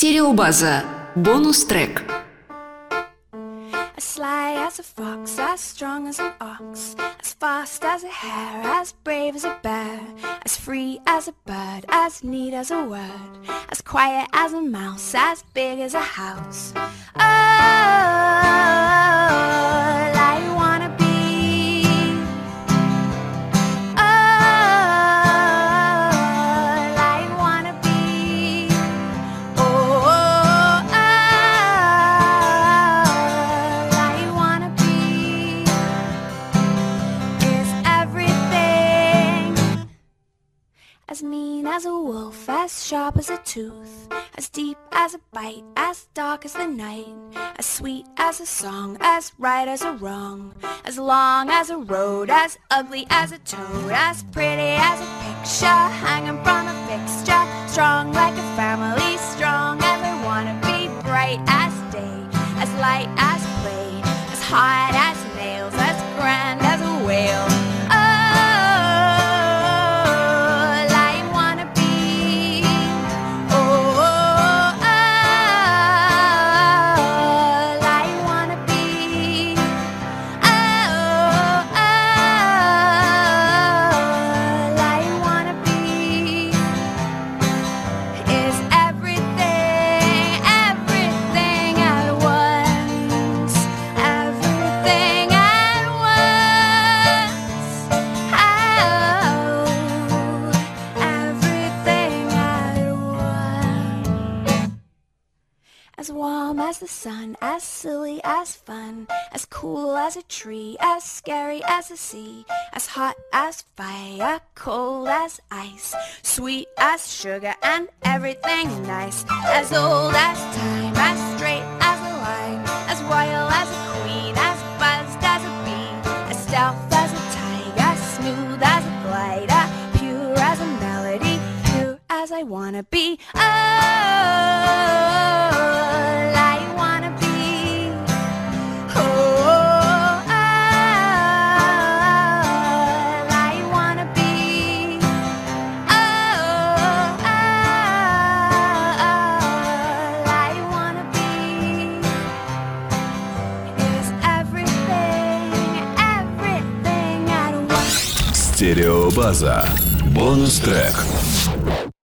Стереобаза. Бонус трек. As sly as a fox, as strong as an ox, as fast as a hare, as brave as a bear, as free as a bird, as neat as a word, as quiet as a mouse, as big as a house. Oh, As mean as a wolf, as sharp as a tooth, as deep as a bite, as dark as the night, as sweet as a song, as right as a wrong, as long as a road, as ugly as a toad, as pretty as a picture hanging from a fixture, strong like a As warm as the sun, as silly as fun, as cool as a tree, as scary as the sea, as hot as fire, cold as ice, sweet as sugar, and everything nice, as old as time, as straight as a line, as royal as a queen, as buzzed as a bee, as stealth as a tiger, as smooth as a glider, pure as a melody, pure as I wanna be. All Стереобаза. Бонус трек.